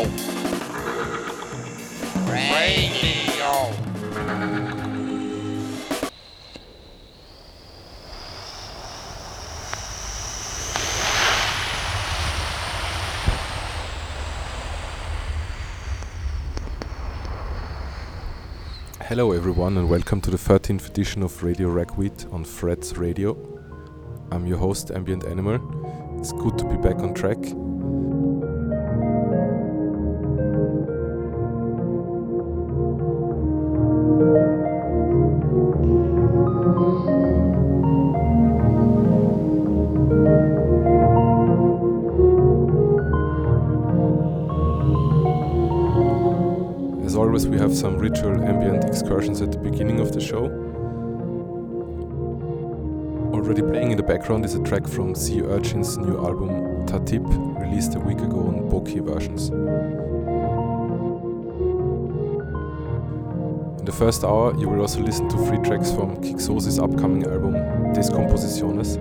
Radio. Hello, everyone, and welcome to the 13th edition of Radio Ragweed on Threads Radio. I'm your host, Ambient Animal. It's good to be back on track. Some ritual ambient excursions at the beginning of the show. Already playing in the background is a track from Sea Urchin's new album Tatip, released a week ago on Boki versions. In the first hour, you will also listen to three tracks from Quixosis' upcoming album Descomposiciones,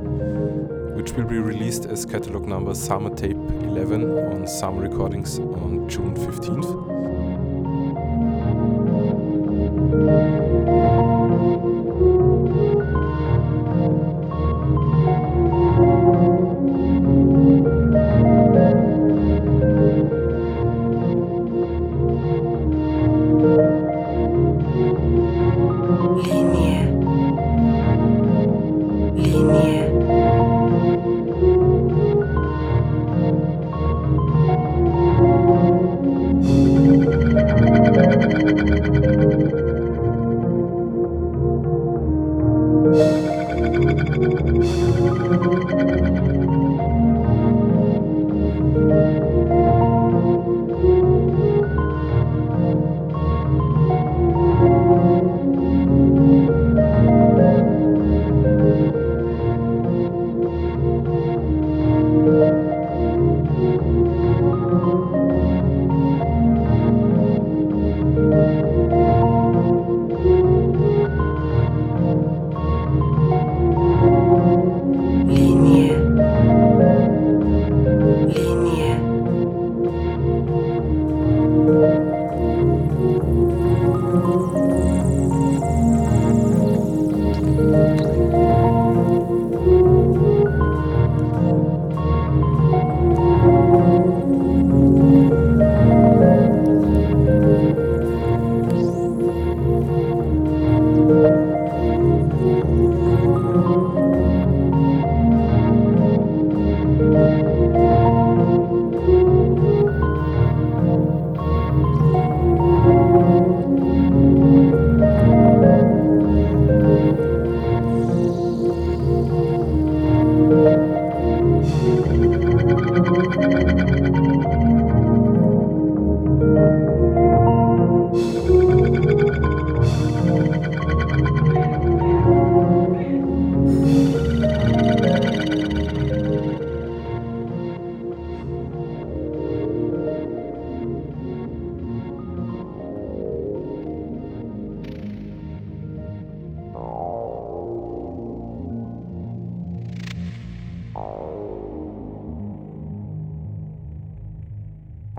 which will be released as catalog number samatape 11 on Sama Recordings on June 15th.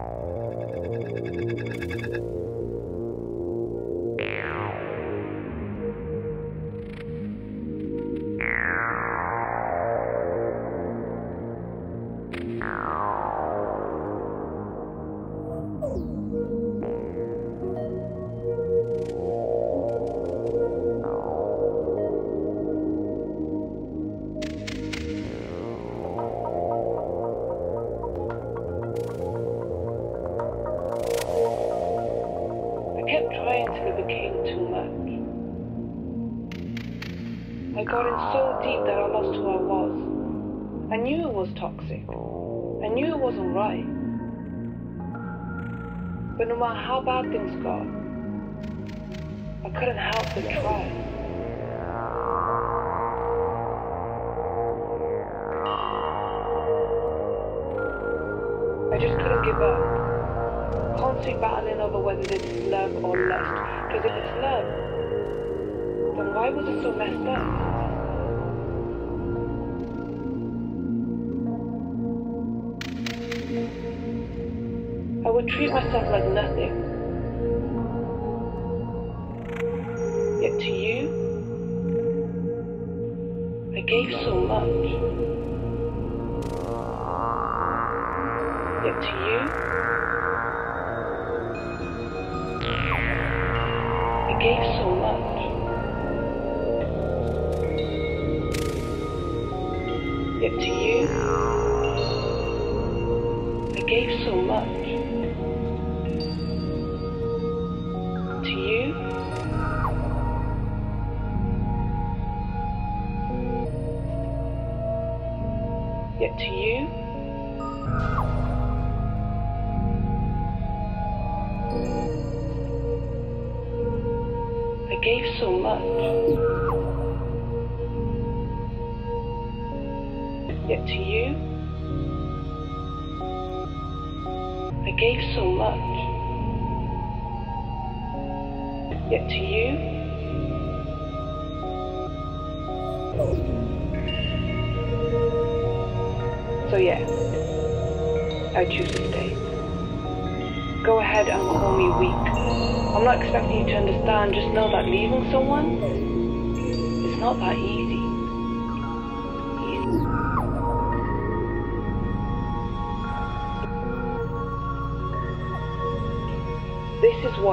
Oh.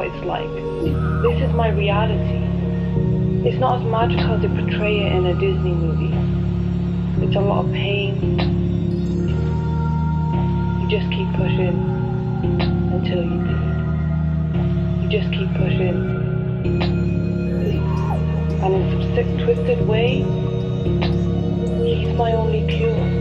it's like. This is my reality. It's not as magical as they portray it in a Disney movie. It's a lot of pain. You just keep pushing until you bleed. You just keep pushing. And in some sick, twisted way, he's my only cure.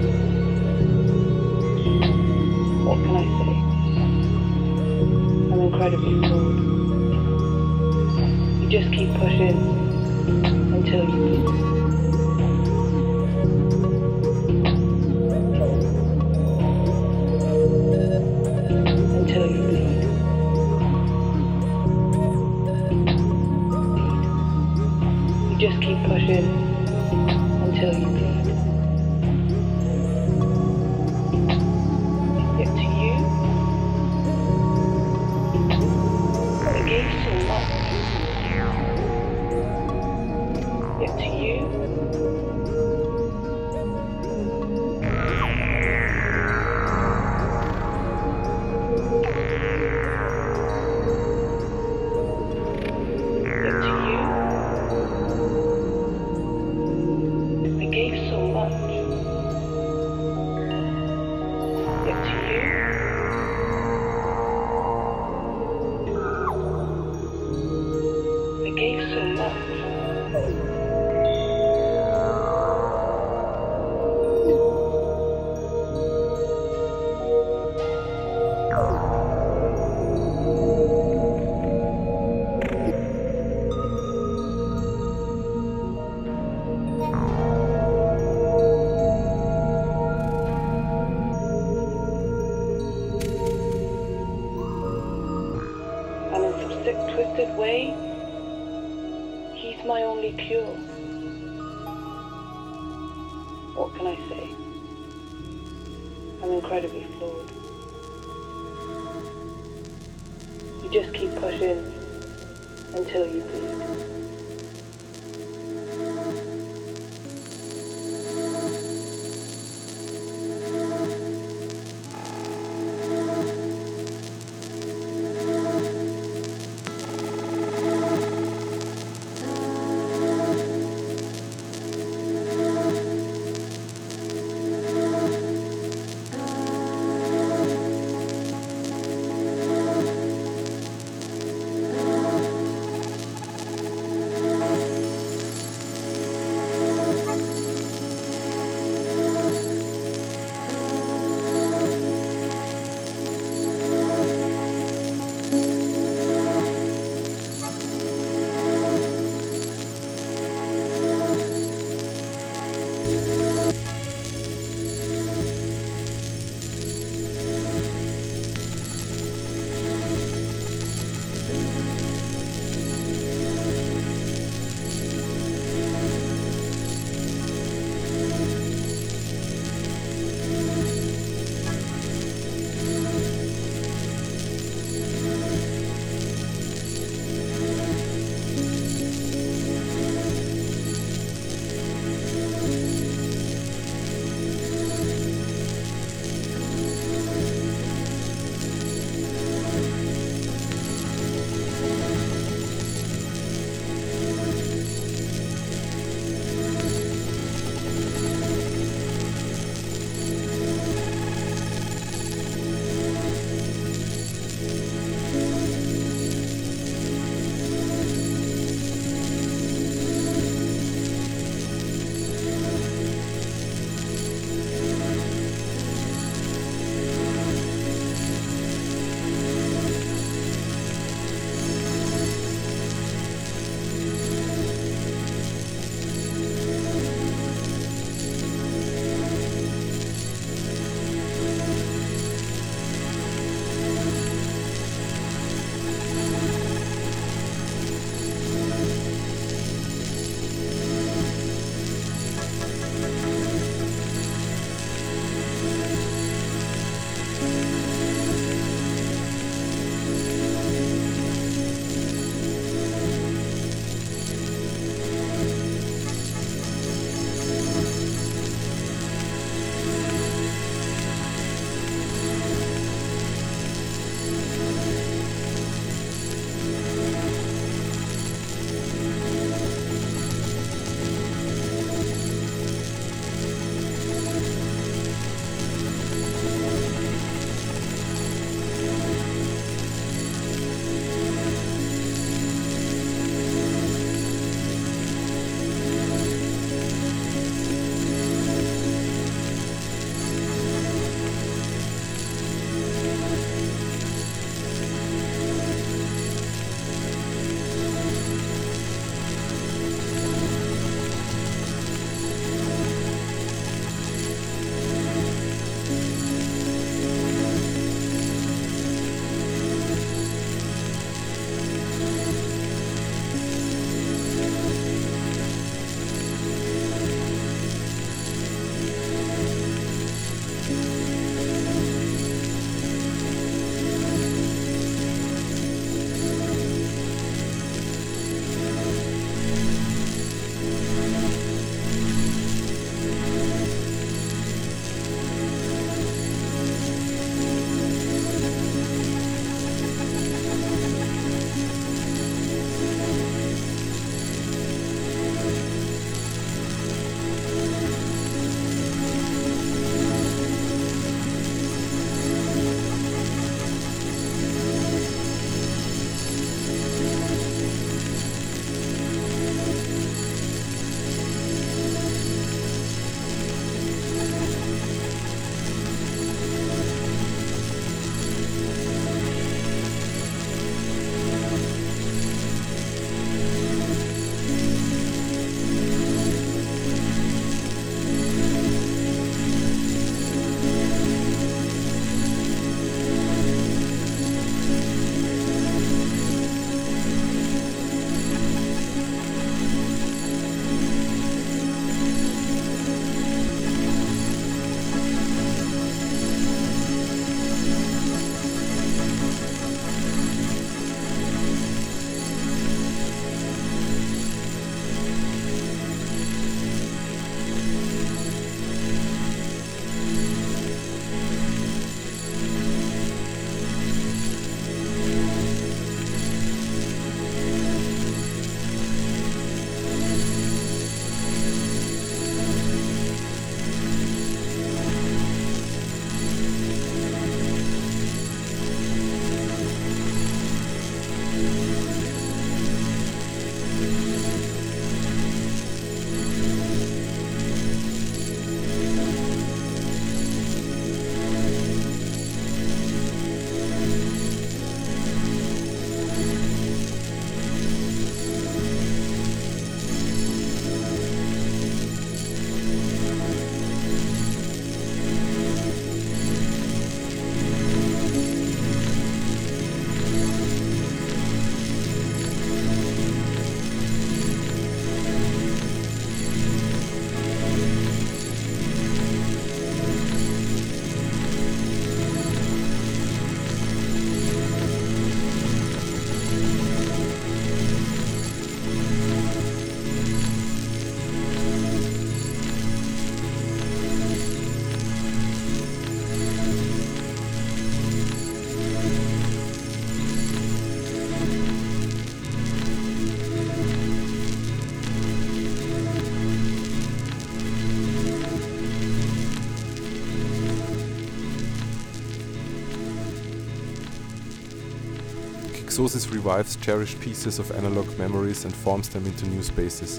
Quixosis revives cherished pieces of analog memories and forms them into new spaces.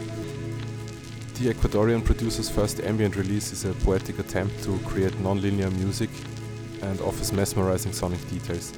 The Ecuadorian producer's first ambient release is a poetic attempt to create non-linear music and offers mesmerizing sonic details.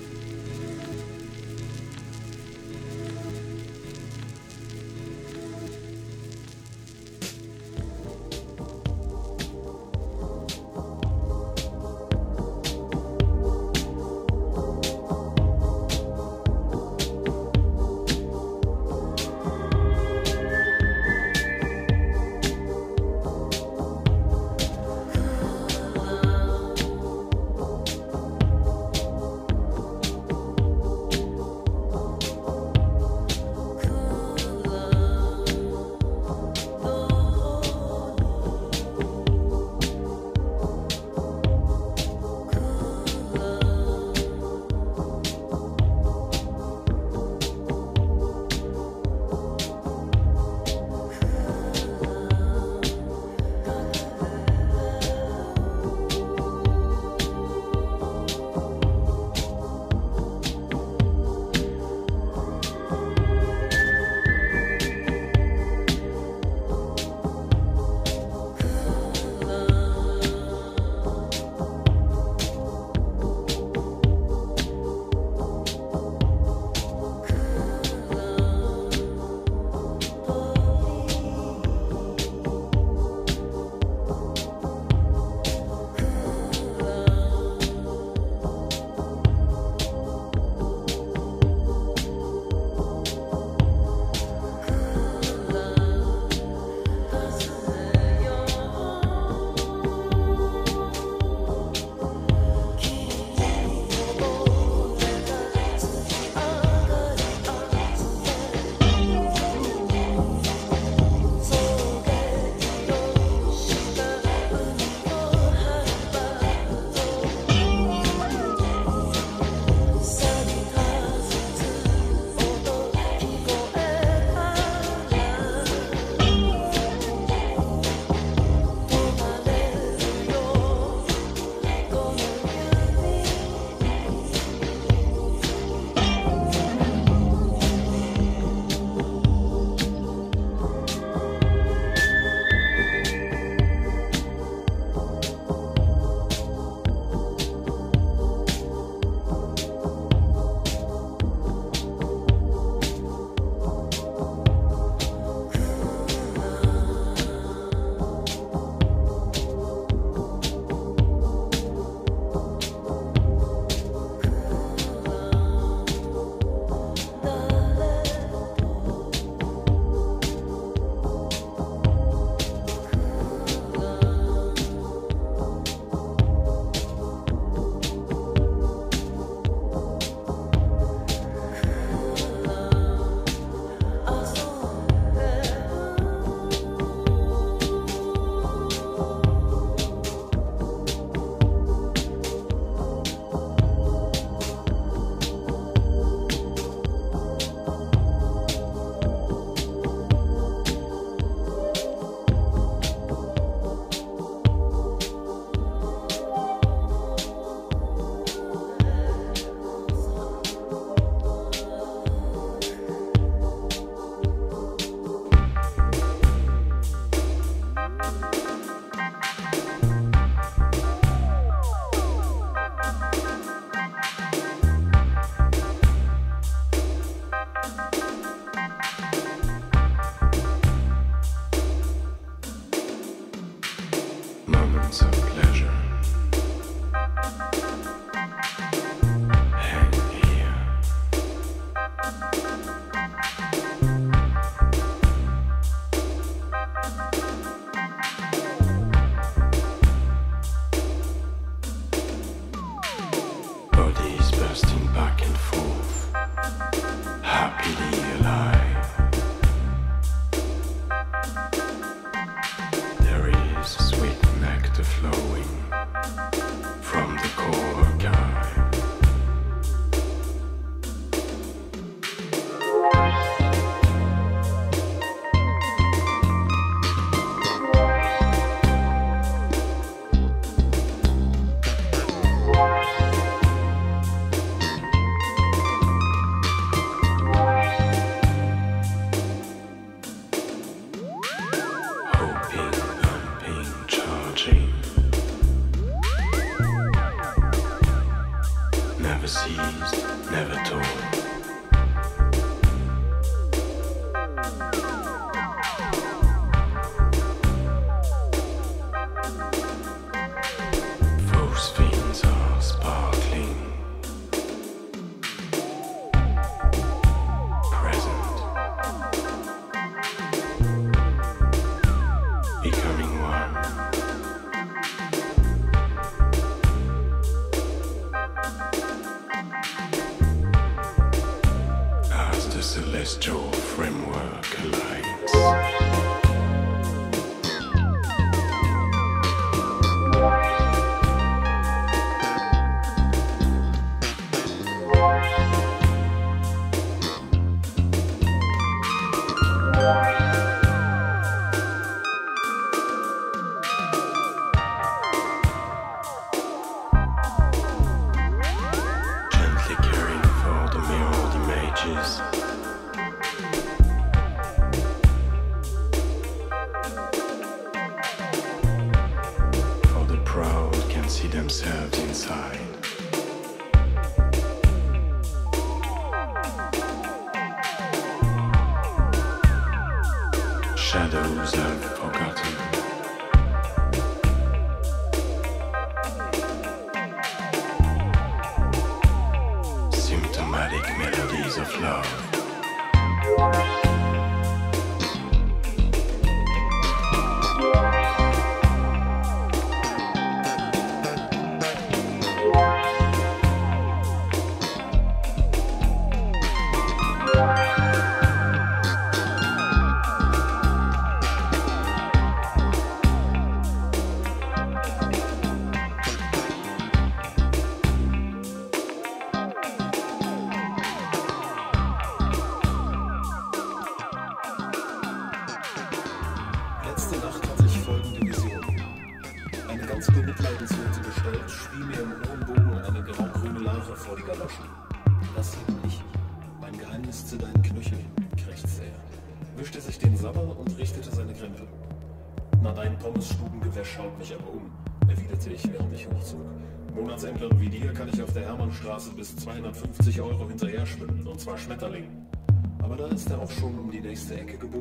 Schmetterling. Aber da ist er auch schon um die nächste Ecke geboren.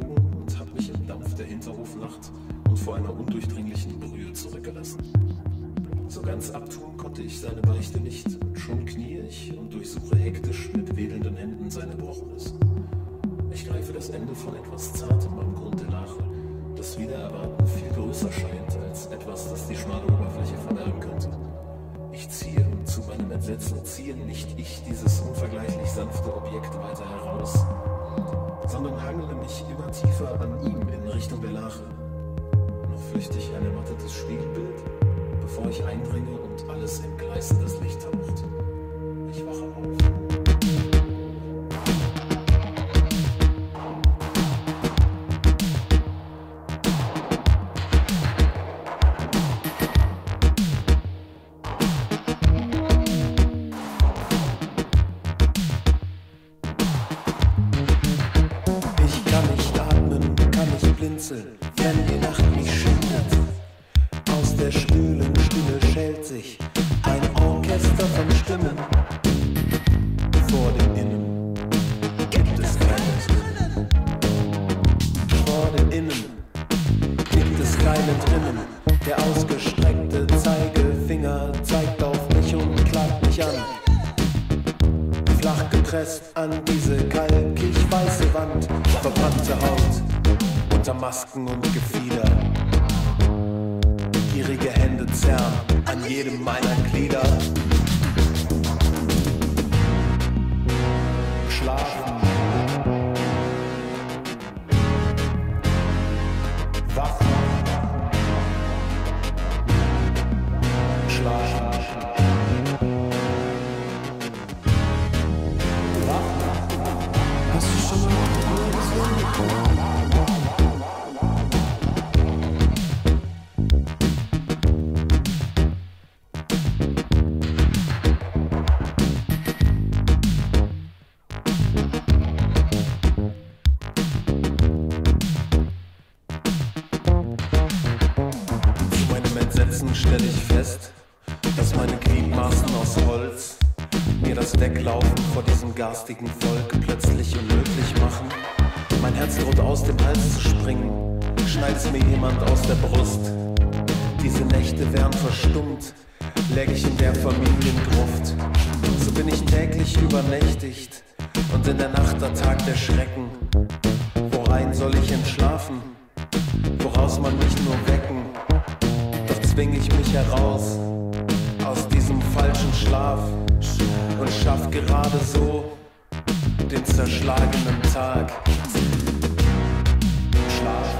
garstigen Wolke plötzlich unmöglich machen, mein Herz droht aus dem Hals zu springen, schneidet mir jemand aus der Brust. Diese Nächte wären verstummt, läge ich in der Familiengruft. So bin ich täglich übernächtigt und in der Nacht der Tag der Schrecken. Worein soll ich entschlafen? Woraus man mich nur wecken? Doch zwing ich mich heraus aus diesem falschen Schlaf und schaff gerade so den zerschlagenen Tag. Schlafen.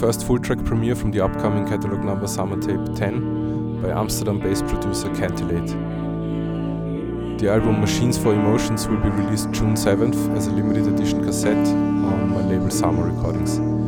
First full track premiere from the upcoming catalog number samatape 10 by Amsterdam based producer Cantillate. The album Machines for Emotions will be released June 7th as a limited edition cassette on my label Sama Recordings.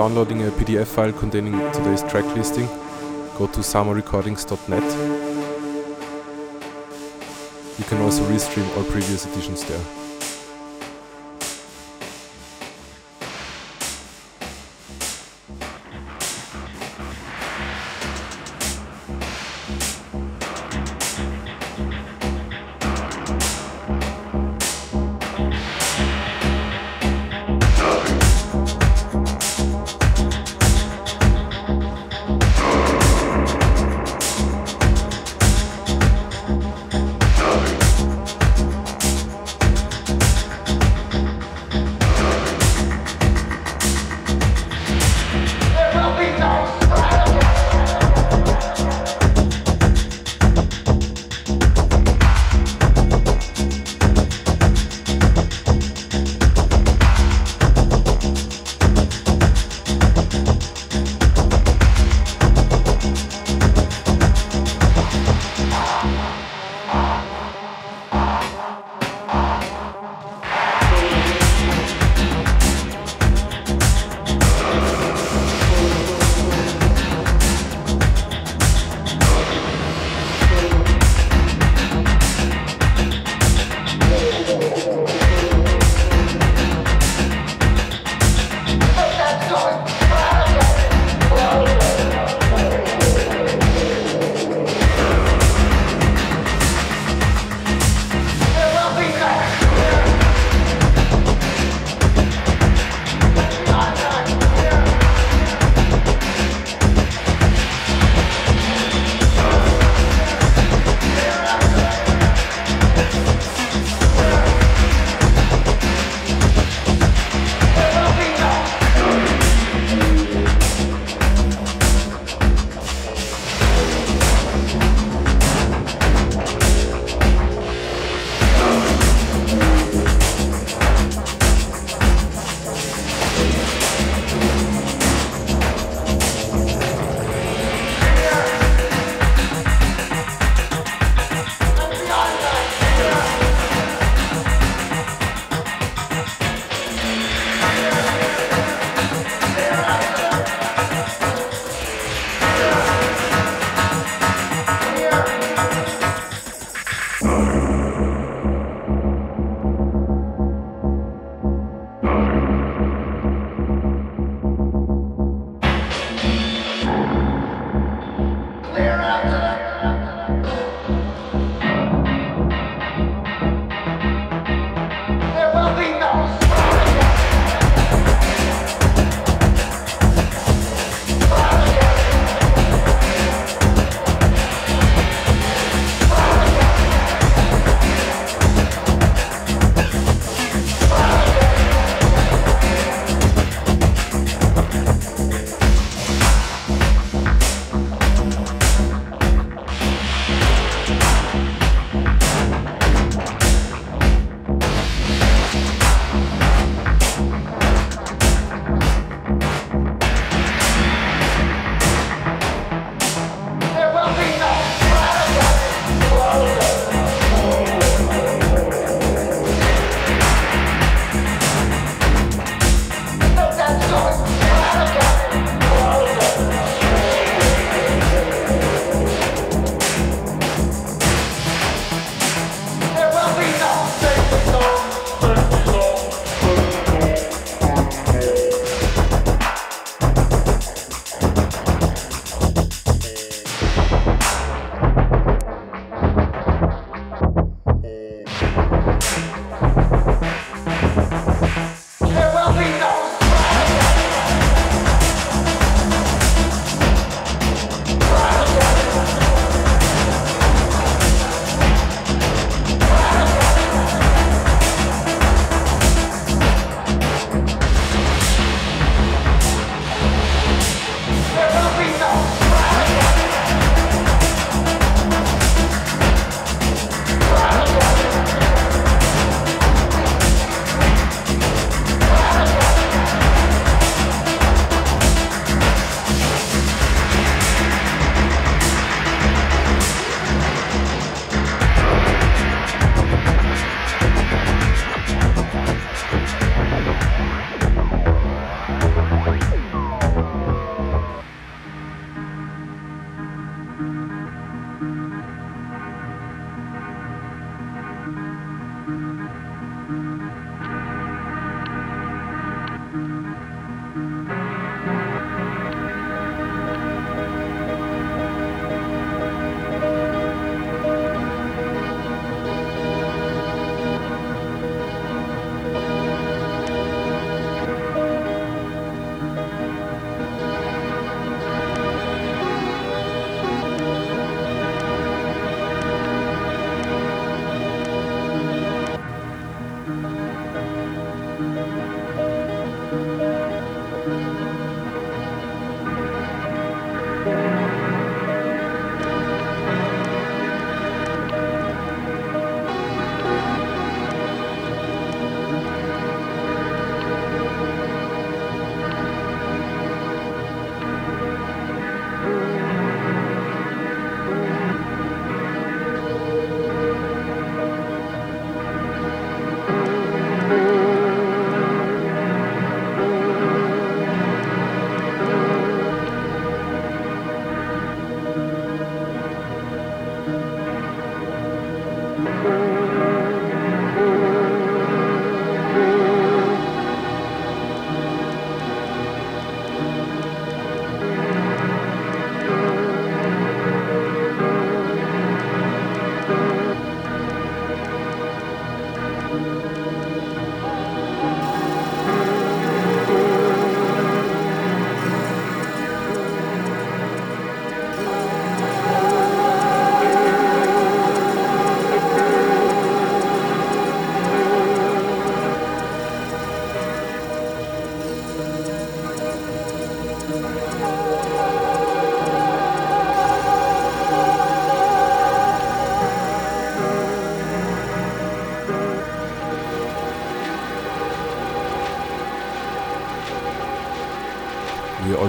Downloading a PDF file containing today's track listing, go to samarecordings.net. You can also restream all previous editions there.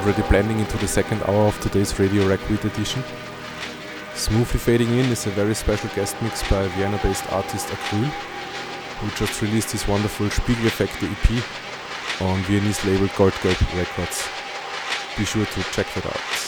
Already blending into the second hour of today's Radio Ragweed edition. Smoothly fading in is a very special guest mix by Vienna based artist Akrüül, who just released his wonderful Spiegel Spiegeleffekte EP on Viennese label Goldgelb Records. Be sure to check that out.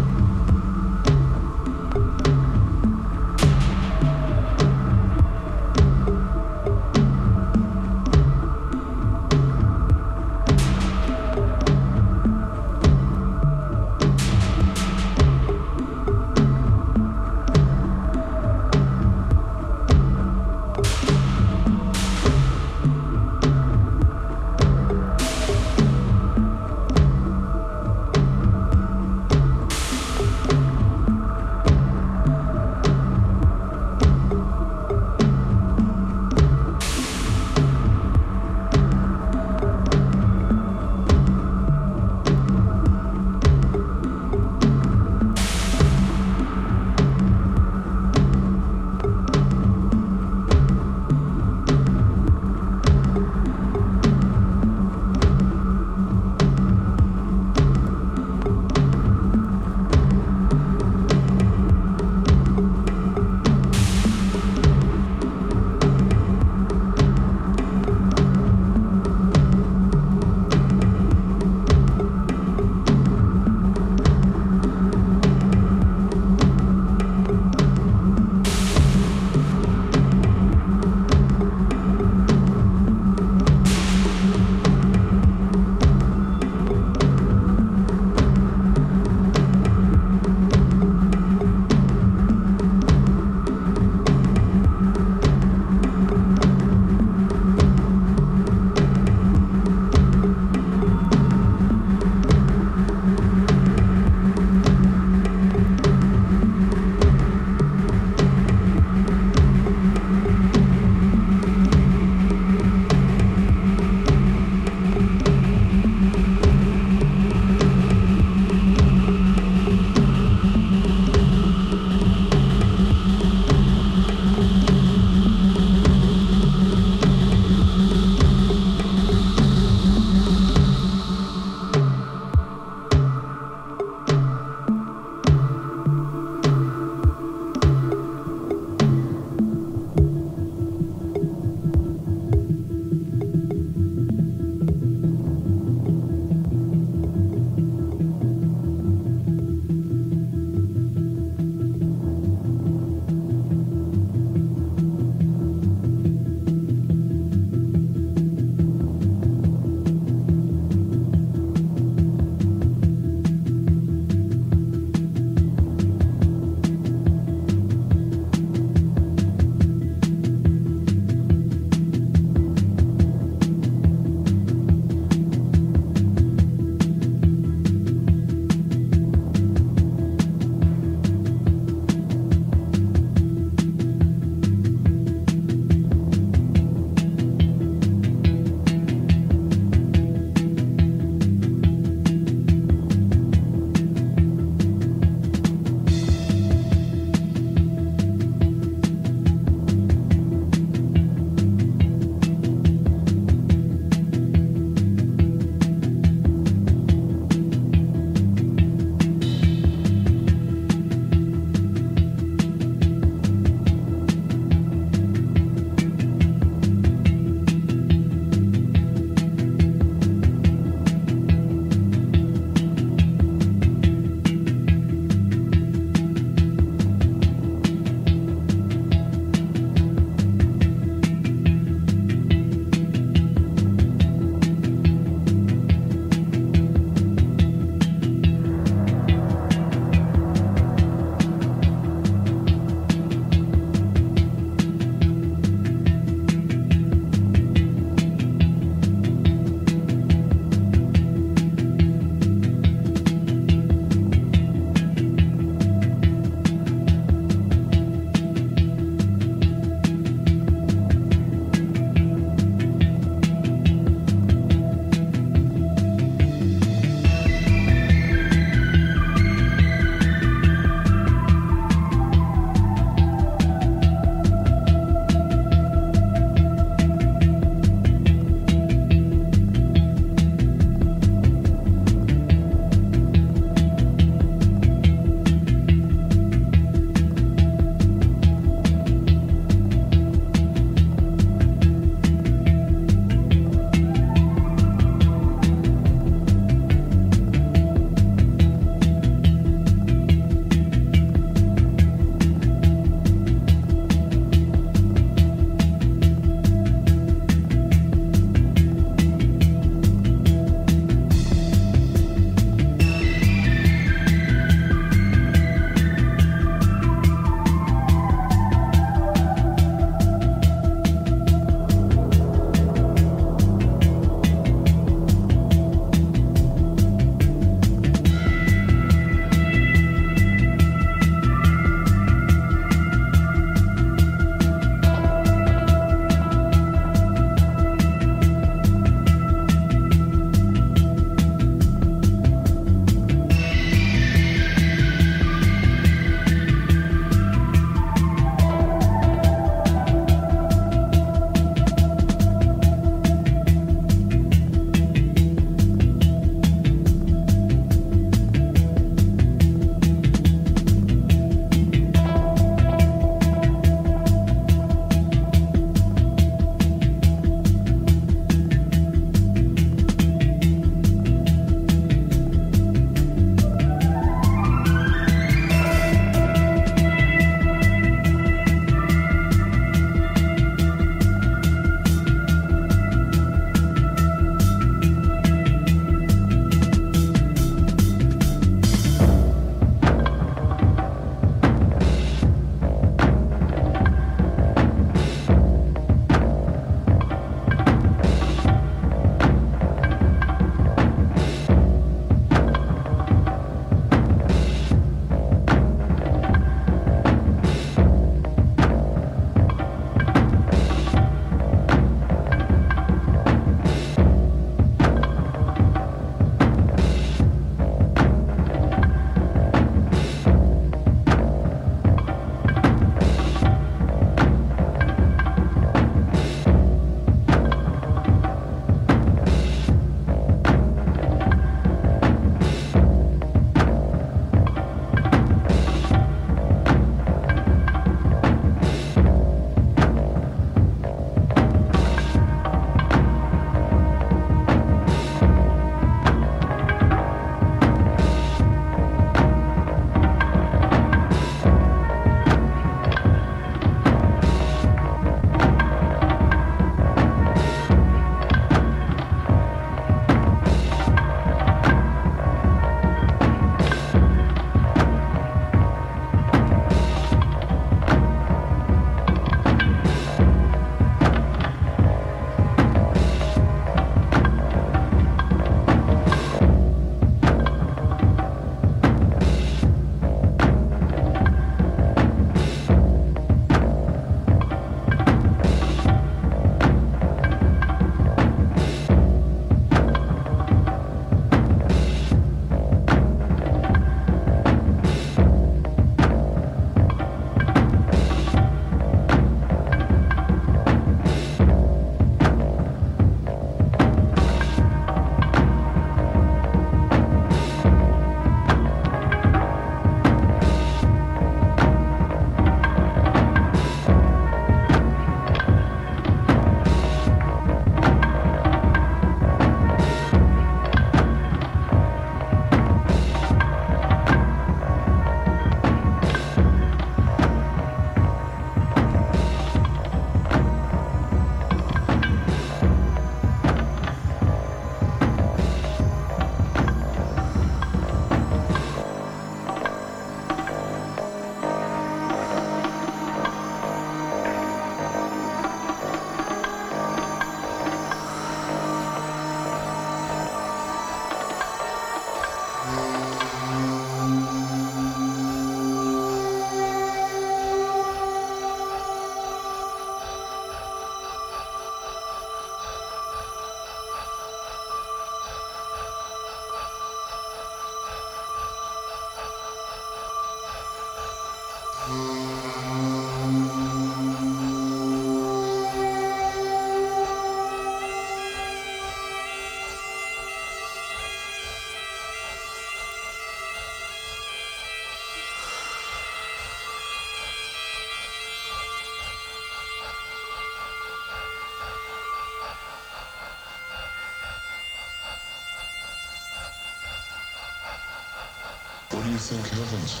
Think heaven's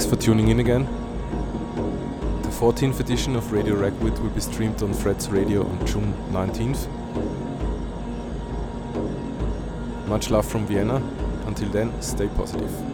Thanks for tuning in again. The 14th edition of Radio Ragweed will be streamed on Threads Radio on June 19th. Much love from Vienna. Until then, stay positive.